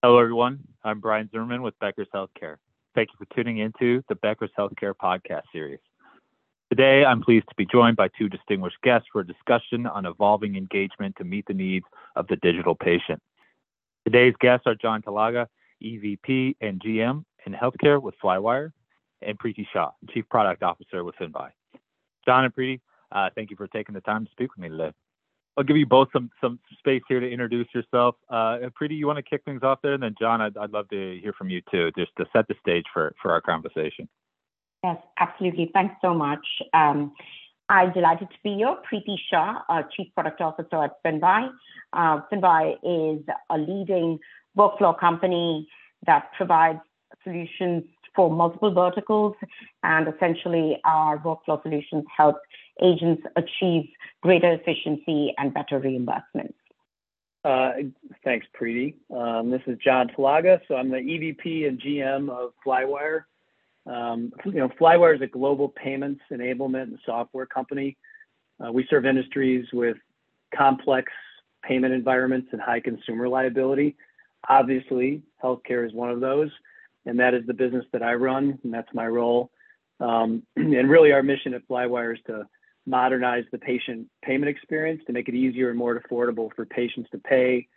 Hello, everyone. I'm Brian Zimmerman with Becker's Healthcare. Thank you for tuning into the Becker's Healthcare podcast series. Today, I'm pleased to be joined by two distinguished guests for a discussion on evolving engagement to meet the needs of the digital patient. Today's guests are John Talaga, EVP and GM in healthcare with Flywire, and Priti Shah, Chief Product Officer with Finvi. John and Priti, uh, thank you for taking the time to speak with me today. I'll give you both some some space here to introduce yourself. Uh, you want to kick things off there, and then John, I'd, I'd love to hear from you too, just to set the stage for for our conversation. Yes, absolutely. Thanks so much. Um, I'm delighted to be here. Priti Shah, our Chief Product Officer at Finvi. Uh, is a leading workflow company that provides solutions for multiple verticals, and essentially our workflow solutions help agents achieve greater efficiency and better reimbursements. Uh, thanks, Priti. Um, this is John Talaga. So I'm the EVP and GM of Flywire. Um, you know, Flywire is a global payments enablement and software company. Uh, we serve industries with complex payment environments and high consumer liability. Obviously, healthcare is one of those, and that is the business that I run, and that's my role. Um, and really, our mission at Flywire is to modernize the patient payment experience to make it easier and more affordable for patients to pay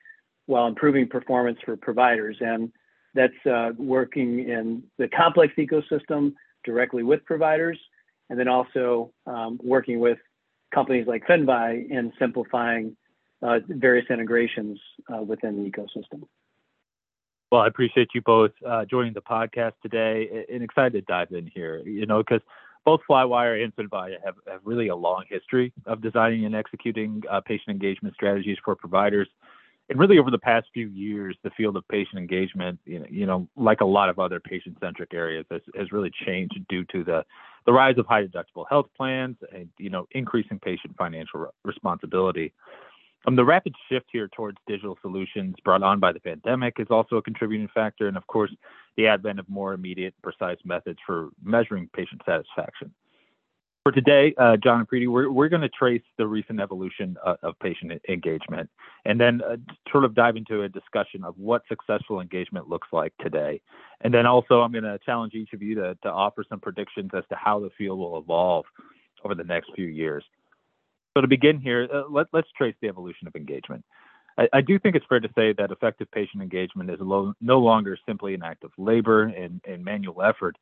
while improving performance for providers. And that's uh, working in the complex ecosystem directly with providers, and then also um, working with companies like Finvi in simplifying uh, various integrations uh, within the ecosystem. Well, I appreciate you both uh, joining the podcast today and excited to dive in here, you know, because both Flywire and Finvi have, have really a long history of designing and executing uh, patient engagement strategies for providers and really over the past few years, the field of patient engagement, you know, you know like a lot of other patient-centric areas, has, has really changed due to the the rise of high deductible health plans and you know increasing patient financial re- responsibility. Um, the rapid shift here towards digital solutions brought on by the pandemic is also a contributing factor, and of course, the advent of more immediate, precise methods for measuring patient satisfaction. For today, uh, John and Preeti, we're, we're going to trace the recent evolution of, of patient engagement and then uh, sort of dive into a discussion of what successful engagement looks like today. And then also, I'm going to challenge each of you to, to offer some predictions as to how the field will evolve over the next few years. So, to begin here, uh, let, let's trace the evolution of engagement. I, I, do think it's fair to say that effective patient engagement is lo- no longer simply an act of labor and, and manual effort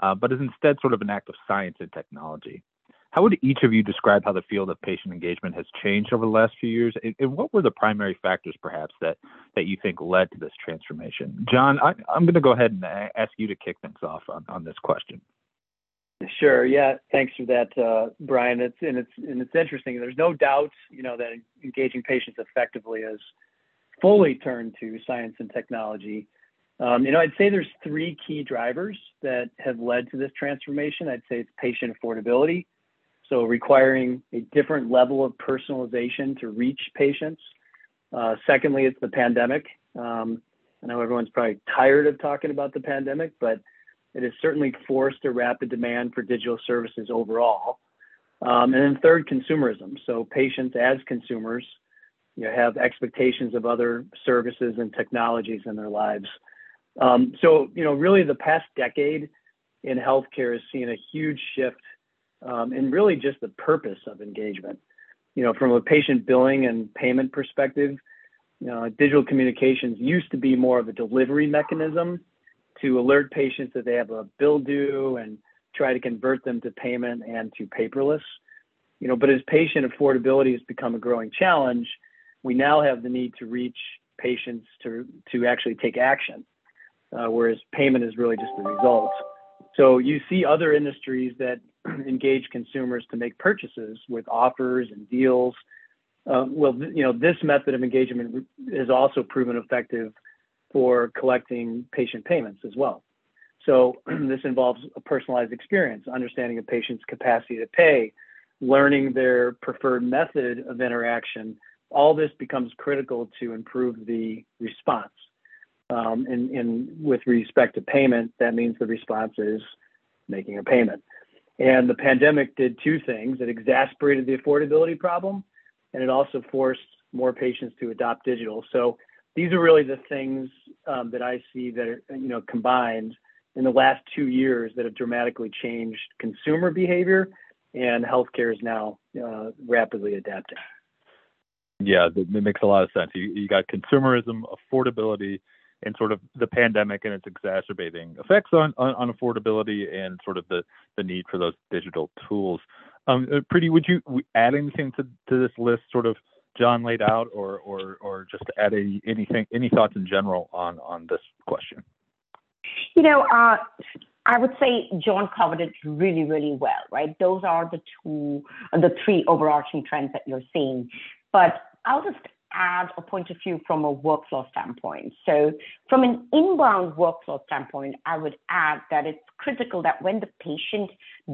uh, but is instead sort of an act of science and technology. How would each of you describe how the field of patient engagement has changed over the last few years, and, and what were the primary factors, perhaps, that that you think led to this transformation? John, I, am going to go ahead and ask you to kick things off on, on this question. Sure. Yeah. Thanks for that, uh, Brian. It's and it's and it's interesting. There's no doubt, you know, that engaging patients effectively has fully turned to science and technology. Um, you know, I'd say there's three key drivers that have led to this transformation. I'd say it's patient affordability, so requiring a different level of personalization to reach patients. Uh, secondly, it's the pandemic. Um, I know everyone's probably tired of talking about the pandemic, but it has certainly forced a rapid demand for digital services overall. Um, and then third, consumerism. So patients as consumers you know, have expectations of other services and technologies in their lives. Um, so, you know, really the past decade in healthcare has seen a huge shift um, in really just the purpose of engagement. You know, from a patient billing and payment perspective, you know, digital communications used to be more of a delivery mechanism to alert patients that they have a bill due and try to convert them to payment and to paperless. You know, but as patient affordability has become a growing challenge, we now have the need to reach patients to to actually take action uh, whereas payment is really just the result. So you see other industries that engage consumers to make purchases with offers and deals. Uh, well, you know, this method of engagement is also proven effective for collecting patient payments as well. So this involves a personalized experience, understanding a patient's capacity to pay, learning their preferred method of interaction. All this becomes critical to improve the response. Um, and, and with respect to payment, that means the response is making a payment. And the pandemic did two things. It exasperated the affordability problem, and it also forced more patients to adopt digital. So these are really the things um, that I see that are, you know combined in the last two years that have dramatically changed consumer behavior, and healthcare is now uh, rapidly adapting. Yeah, it makes a lot of sense. You, you got consumerism, affordability, and sort of the pandemic and its exacerbating effects on, on, on affordability and sort of the, the need for those digital tools. Um, uh, Priti, would you add anything to, to this list, sort of John laid out, or or or just add any, anything, any thoughts in general on on this question? You know, uh, I would say John covered it really, really well, right? Those are the two, the three overarching trends that you're seeing. But I'll just add a point of view from a workflow standpoint. So, from an inbound workflow standpoint, I would add that it's critical that when the patient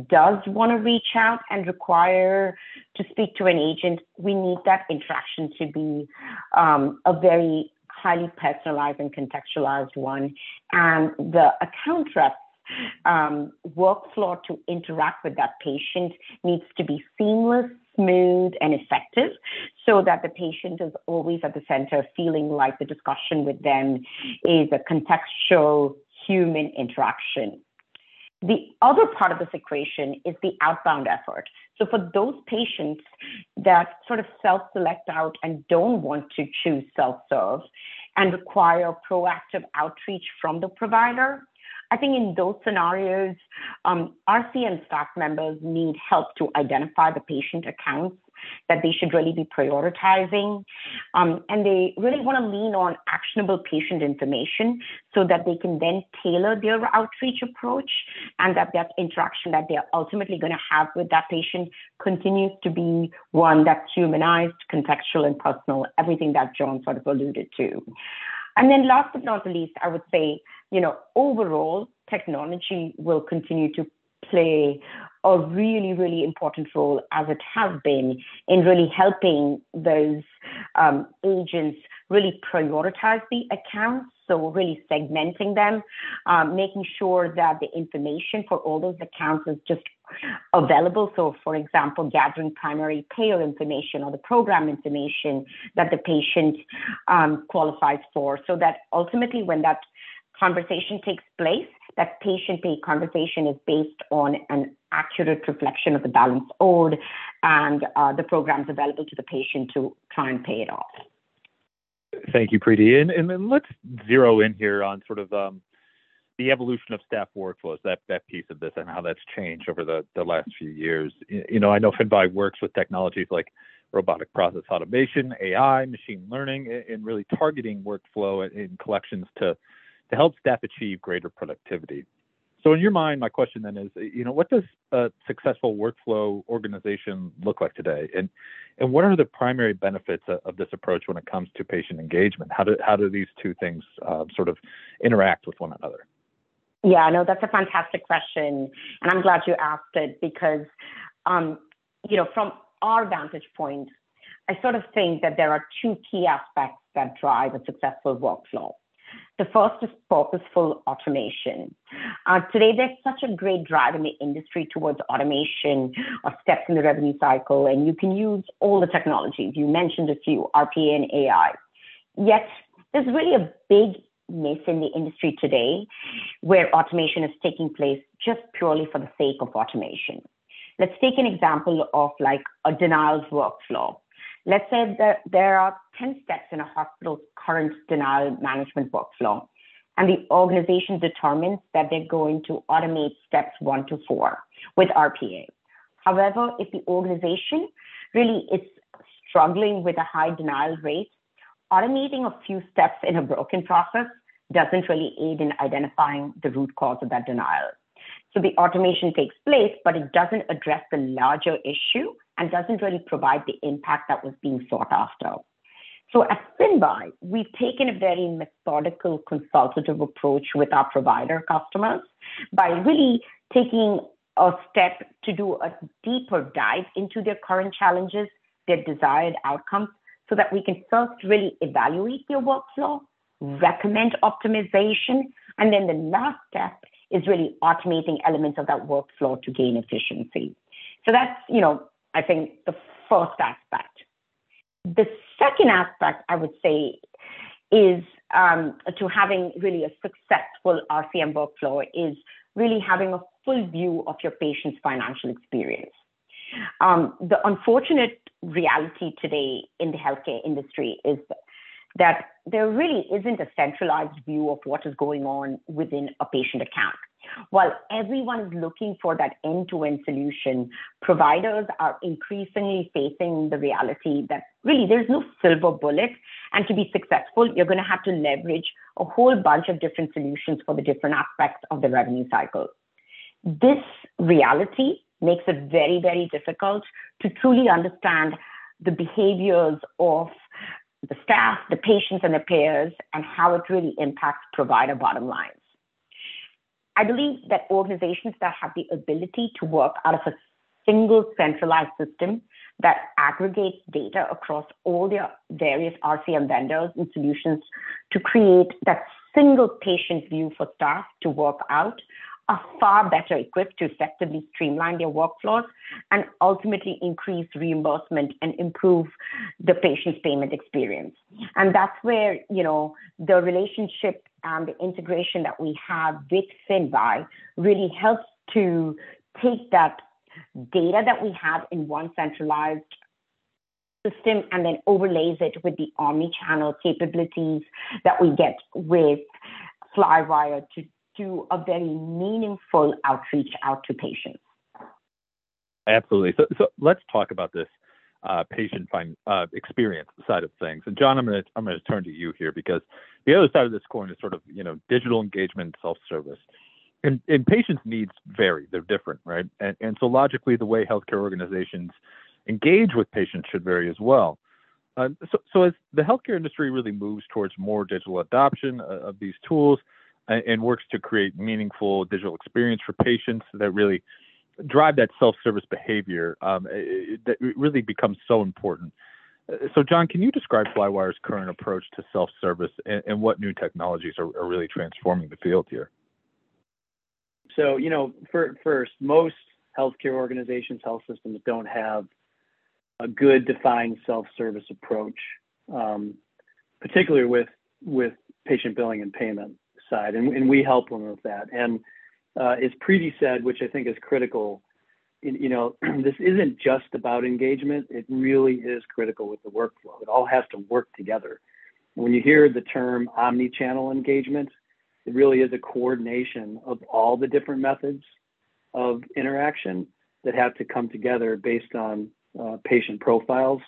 does want to reach out and require to speak to an agent, we need that interaction to be um, a very highly personalized and contextualized one. And the account rep um, workflow to interact with that patient needs to be seamless, smooth, and effective so that the patient is always at the center, feeling like the discussion with them is a contextual human interaction. The other part of this equation is the outbound effort. So for those patients that sort of self-select out and don't want to choose self-serve and require proactive outreach from the provider, I think in those scenarios, um, RCM staff members need help to identify the patient accounts that they should really be prioritizing. Um, and they really want to lean on actionable patient information so that they can then tailor their outreach approach and that that interaction that they're ultimately going to have with that patient continues to be one that's humanized, contextual, and personal, everything that John sort of alluded to. And then last but not least, I would say, you know, overall, technology will continue to play a really, really important role as it has been in really helping those um, agents really prioritize the accounts. So really segmenting them, um, making sure that the information for all those accounts is just available. So for example, gathering primary payer information or the program information that the patient um, qualifies for so that ultimately when that conversation takes place, that patient pay conversation is based on an accurate reflection of the balance owed and uh, the programs available to the patient to try and pay it off. Thank you, Priti. And, and then let's zero in here on sort of um, the evolution of staff workflows, that, that piece of this and how that's changed over the, the last few years. You know, I know Finvi works with technologies like robotic process automation, AI, machine learning, and really targeting workflow in collections to to help staff achieve greater productivity. So in your mind, my question then is, you know, what does a successful workflow organization look like today? And and what are the primary benefits of this approach when it comes to patient engagement? How do how do these two things uh, sort of interact with one another? Yeah, no, that's a fantastic question, and I'm glad you asked it because, um, you know, from our vantage point, I sort of think that there are two key aspects that drive a successful workflow. The first is purposeful automation. Uh, today, there's such a great drive in the industry towards automation of steps in the revenue cycle, and you can use all the technologies. You mentioned a few, RPA and AI. Yet, there's really a big miss in the industry today where automation is taking place just purely for the sake of automation. Let's take an example of like a denials workflow. Let's say that there are 10 steps in a hospital's current denial management workflow, and the organization determines that they're going to automate steps one to four with RPA. However, if the organization really is struggling with a high denial rate, automating a few steps in a broken process doesn't really aid in identifying the root cause of that denial. So the automation takes place, but it doesn't address the larger issue and doesn't really provide the impact that was being sought after. So at Finvi, we've taken a very methodical consultative approach with our provider customers by really taking a step to do a deeper dive into their current challenges, their desired outcomes, so that we can first really evaluate their workflow, recommend optimization, and then the last step is really automating elements of that workflow to gain efficiency. So that's, you know, I think the first aspect. The second aspect I would say is um, to having really a successful RCM workflow is really having a full view of your patient's financial experience. Um, the unfortunate reality today in the healthcare industry is that there really isn't a centralized view of what is going on within a patient account. While everyone is looking for that end to end solution, providers are increasingly facing the reality that really there's no silver bullet. And to be successful, you're going to have to leverage a whole bunch of different solutions for the different aspects of the revenue cycle. This reality makes it very, very difficult to truly understand the behaviors of the staff, the patients, and the payers, and how it really impacts provider bottom lines. I believe that organizations that have the ability to work out of a single centralized system that aggregates data across all their various RCM vendors and solutions to create that single patient view for staff to work out are far better equipped to effectively streamline their workflows and ultimately increase reimbursement and improve the patient's payment experience. And that's where, you know, the relationship and the integration that we have with FinVi really helps to take that data that we have in one centralized system and then overlays it with the omni-channel capabilities that we get with Flywire to do a very meaningful outreach out to patients. Absolutely. So, so let's talk about this uh, patient find, uh, experience side of things. And John, I'm going to I'm going to turn to you here because the other side of this coin is sort of you know digital engagement, self-service, and, and patients' needs vary. They're different, right? And and so logically, the way healthcare organizations engage with patients should vary as well. Uh, so, so as the healthcare industry really moves towards more digital adoption uh, of these tools and, and works to create meaningful digital experience for patients that really drive that self-service behavior um, really becomes so important. Uh, so, John, can you describe Flywire's current approach to self-service and, and what new technologies are, are, really transforming the field here? So, you know, for, first, most healthcare organizations, health systems don't have a good defined self-service approach, um, particularly with with patient billing and payment side, and, and we help them with that. And uh, as Priti said, which I think is critical, you know, this isn't just about engagement. It really is critical with the workflow. It all has to work together. When you hear the term omni-channel engagement, it really is a coordination of all the different methods of interaction that have to come together based on uh, patient profiles.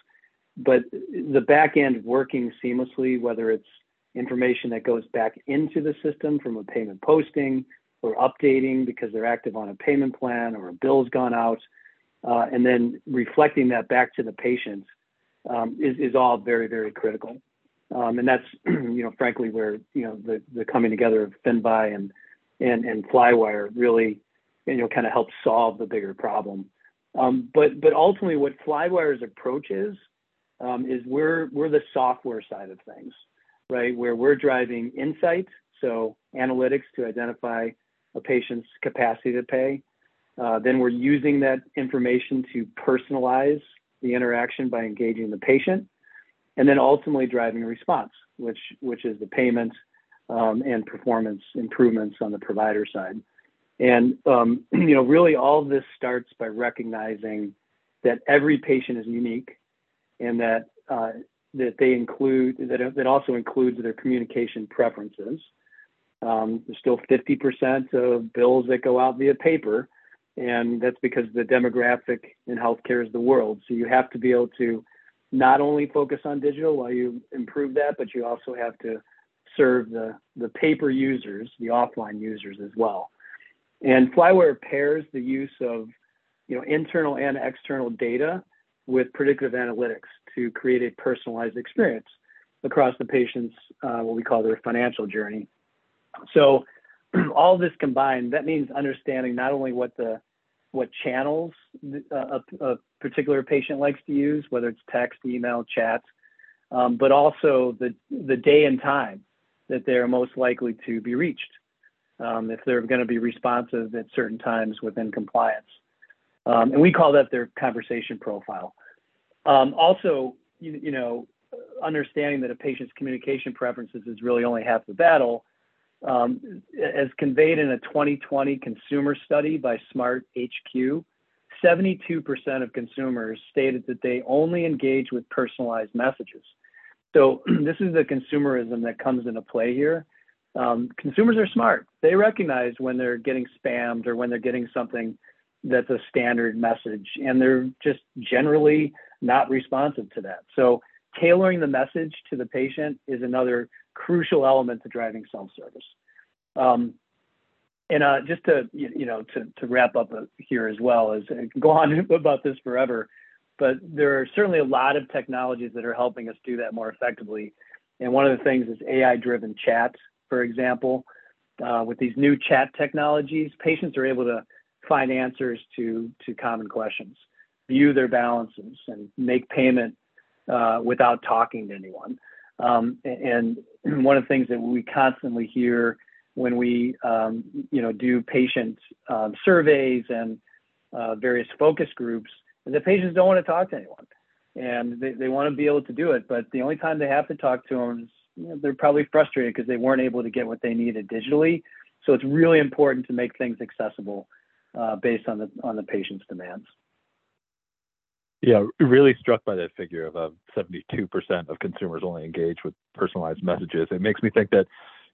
But the back end working seamlessly, whether it's information that goes back into the system from a payment posting or updating because they're active on a payment plan or a bill's gone out, uh, and then reflecting that back to the patients um, is, is all very, very critical. Um, and that's, you know, frankly, where, you know, the, the coming together of FinVi and, and, and Flywire really, you know, kind of helps solve the bigger problem. Um, but, but ultimately what Flywire's approach is, um, is we're, we're the software side of things, right? Where we're driving insight, so analytics to identify a patient's capacity to pay. Uh, then we're using that information to personalize the interaction by engaging the patient, and then ultimately driving a response, which which is the payment um, and performance improvements on the provider side. And um, you know, really, all this starts by recognizing that every patient is unique, and that uh, that they include that that also includes their communication preferences. Um, there's still 50% of bills that go out via paper, and that's because the demographic in healthcare is the world. So you have to be able to not only focus on digital while you improve that, but you also have to serve the, the paper users, the offline users as well. And Flywire pairs the use of you know, internal and external data with predictive analytics to create a personalized experience across the patient's uh, what we call their financial journey. So all this combined, that means understanding not only what the what channels a, a particular patient likes to use, whether it's text, email, chat, um, but also the the day and time that they're most likely to be reached. Um, if they're going to be responsive at certain times within compliance. Um, and we call that their conversation profile. Um, also, you, you, know, understanding that a patient's communication preferences is really only half the battle, um, as conveyed in a 2020 consumer study by Smart HQ, 72% of consumers stated that they only engage with personalized messages. So this is the consumerism that comes into play here. Um, consumers are smart. They recognize when they're getting spammed or when they're getting something that's a standard message, and they're just generally not responsive to that. So tailoring the message to the patient is another crucial element to driving self-service. Um, and uh, just to you know to, to wrap up here as well as I go on about this forever, but there are certainly a lot of technologies that are helping us do that more effectively. And one of the things is AI-driven chat, for example. Uh, with these new chat technologies, patients are able to find answers to to common questions, view their balances, and make payment uh, without talking to anyone. Um, and one of the things that we constantly hear when we um, you know do patient um, surveys and uh, various focus groups is that patients don't want to talk to anyone and they, they want to be able to do it but the only time they have to talk to them is you know, they're probably frustrated because they weren't able to get what they needed digitally so it's really important to make things accessible uh, based on the on the patient's demands yeah, really struck by that figure of uh, 72% of consumers only engage with personalized messages. It makes me think that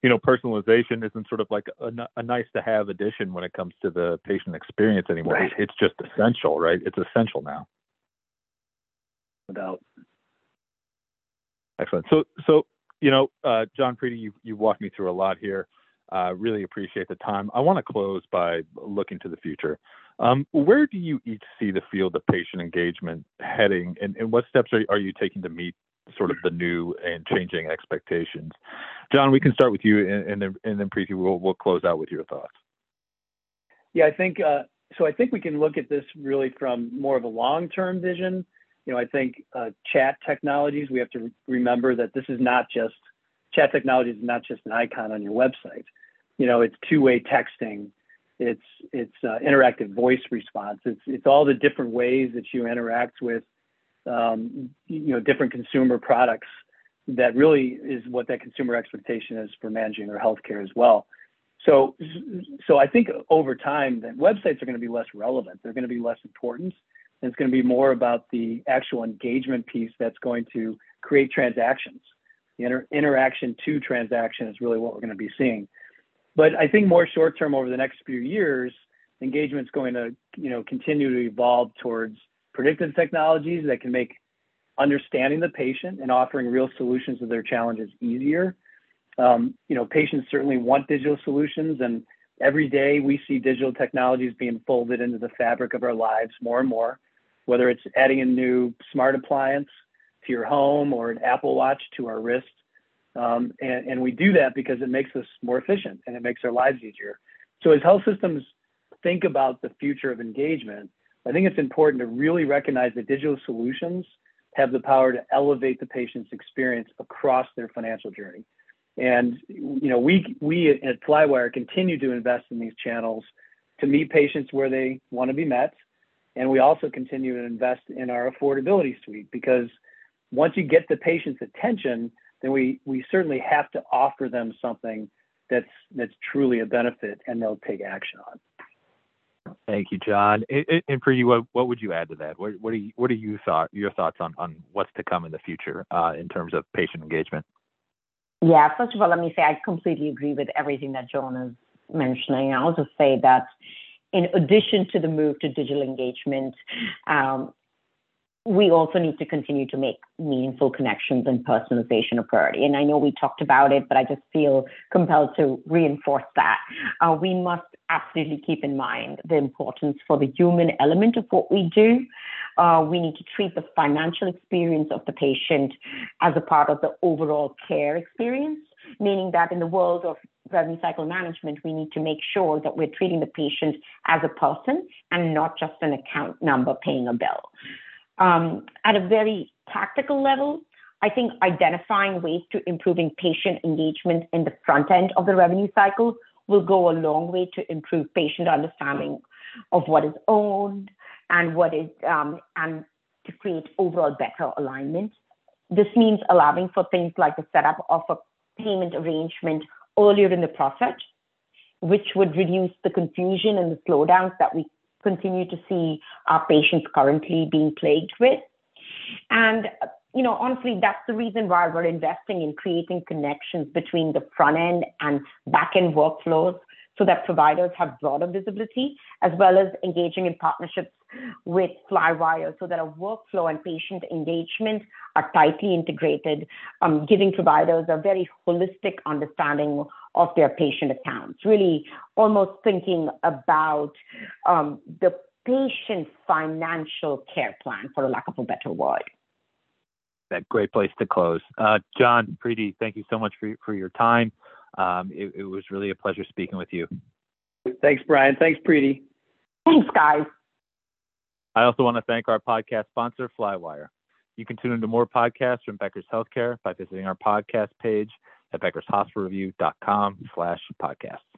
you know, personalization isn't sort of like a, a nice to have addition when it comes to the patient experience anymore. Right. It's just essential, right? It's essential now. Without. Excellent. So, so you know, uh, John Priti, you you walked me through a lot here. Uh, really appreciate the time. I want to close by looking to the future. Um, where do you each see the field of patient engagement heading, and, and what steps are, are you taking to meet sort of the new and changing expectations. John, we can start with you, and, and then and then Priti, we'll we'll close out with your thoughts. Yeah, I think uh, so. I think we can look at this really from more of a long-term vision. You know, I think uh, chat technologies. We have to re- remember that this is not just chat technology is not just an icon on your website. You know, it's two-way texting. It's it's uh, interactive voice response. It's it's all the different ways that you interact with um, you know different consumer products that really is what that consumer expectation is for managing their healthcare as well. So, so I think over time that websites are going to be less relevant. They're going to be less important. And it's going to be more about the actual engagement piece that's going to create transactions. The inter- interaction to transaction is really what we're going to be seeing. But I think more short term over the next few years, engagement is going to you know continue to evolve towards predictive technologies that can make understanding the patient and offering real solutions to their challenges easier. Um, you know, patients certainly want digital solutions, and every day we see digital technologies being folded into the fabric of our lives more and more. Whether it's adding a new smart appliance to your home or an Apple Watch to our wrist, um, and, and we do that because it makes us more efficient and it makes our lives easier. So as health systems think about the future of engagement, I think it's important to really recognize that digital solutions have the power to elevate the patient's experience across their financial journey. And you know, we we at Flywire continue to invest in these channels to meet patients where they want to be met, and we also continue to invest in our affordability suite because once you get the patient's attention, then we we certainly have to offer them something that's that's truly a benefit and they'll take action on. Thank you, John. And, and for you, what, what would you add to that? What, what are you, what are you thought your thoughts on on what's to come in the future uh, in terms of patient engagement? Yeah, first of all, let me say I completely agree with everything that John is mentioning. I'll just say that in addition to the move to digital engagement, um, we also need to continue to make meaningful connections and personalization a priority. And I know we talked about it, but I just feel compelled to reinforce that. Uh, we must absolutely keep in mind the importance for the human element of what we do. Uh, we need to treat the financial experience of the patient as a part of the overall care experience, meaning that in the world of revenue cycle management, we need to make sure that we're treating the patient as a person and not just an account number paying a bill. Um, at a very tactical level, I think identifying ways to improving patient engagement in the front end of the revenue cycle will go a long way to improve patient understanding of what is owned and what is um, and to create overall better alignment. This means allowing for things like the setup of a payment arrangement earlier in the process, which would reduce the confusion and the slowdowns that we continue to see our patients currently being plagued with. And you know, honestly, that's the reason why we're investing in creating connections between the front end and back end workflows so that providers have broader visibility, as well as engaging in partnerships with Flywire so that our workflow and patient engagement are tightly integrated, um, giving providers a very holistic understanding of their patient accounts, really almost thinking about um, the patient financial care plan, for a lack of a better word. That great place to close. Uh, John, Priti, thank you so much for, for your time. Um, it, it, was really a pleasure speaking with you. Thanks, Brian. Thanks, Preeti. Thanks, guys. I also want to thank our podcast sponsor, Flywire. You can tune into more podcasts from Becker's Healthcare by visiting our podcast page at beckershospitalreview.com slash podcast.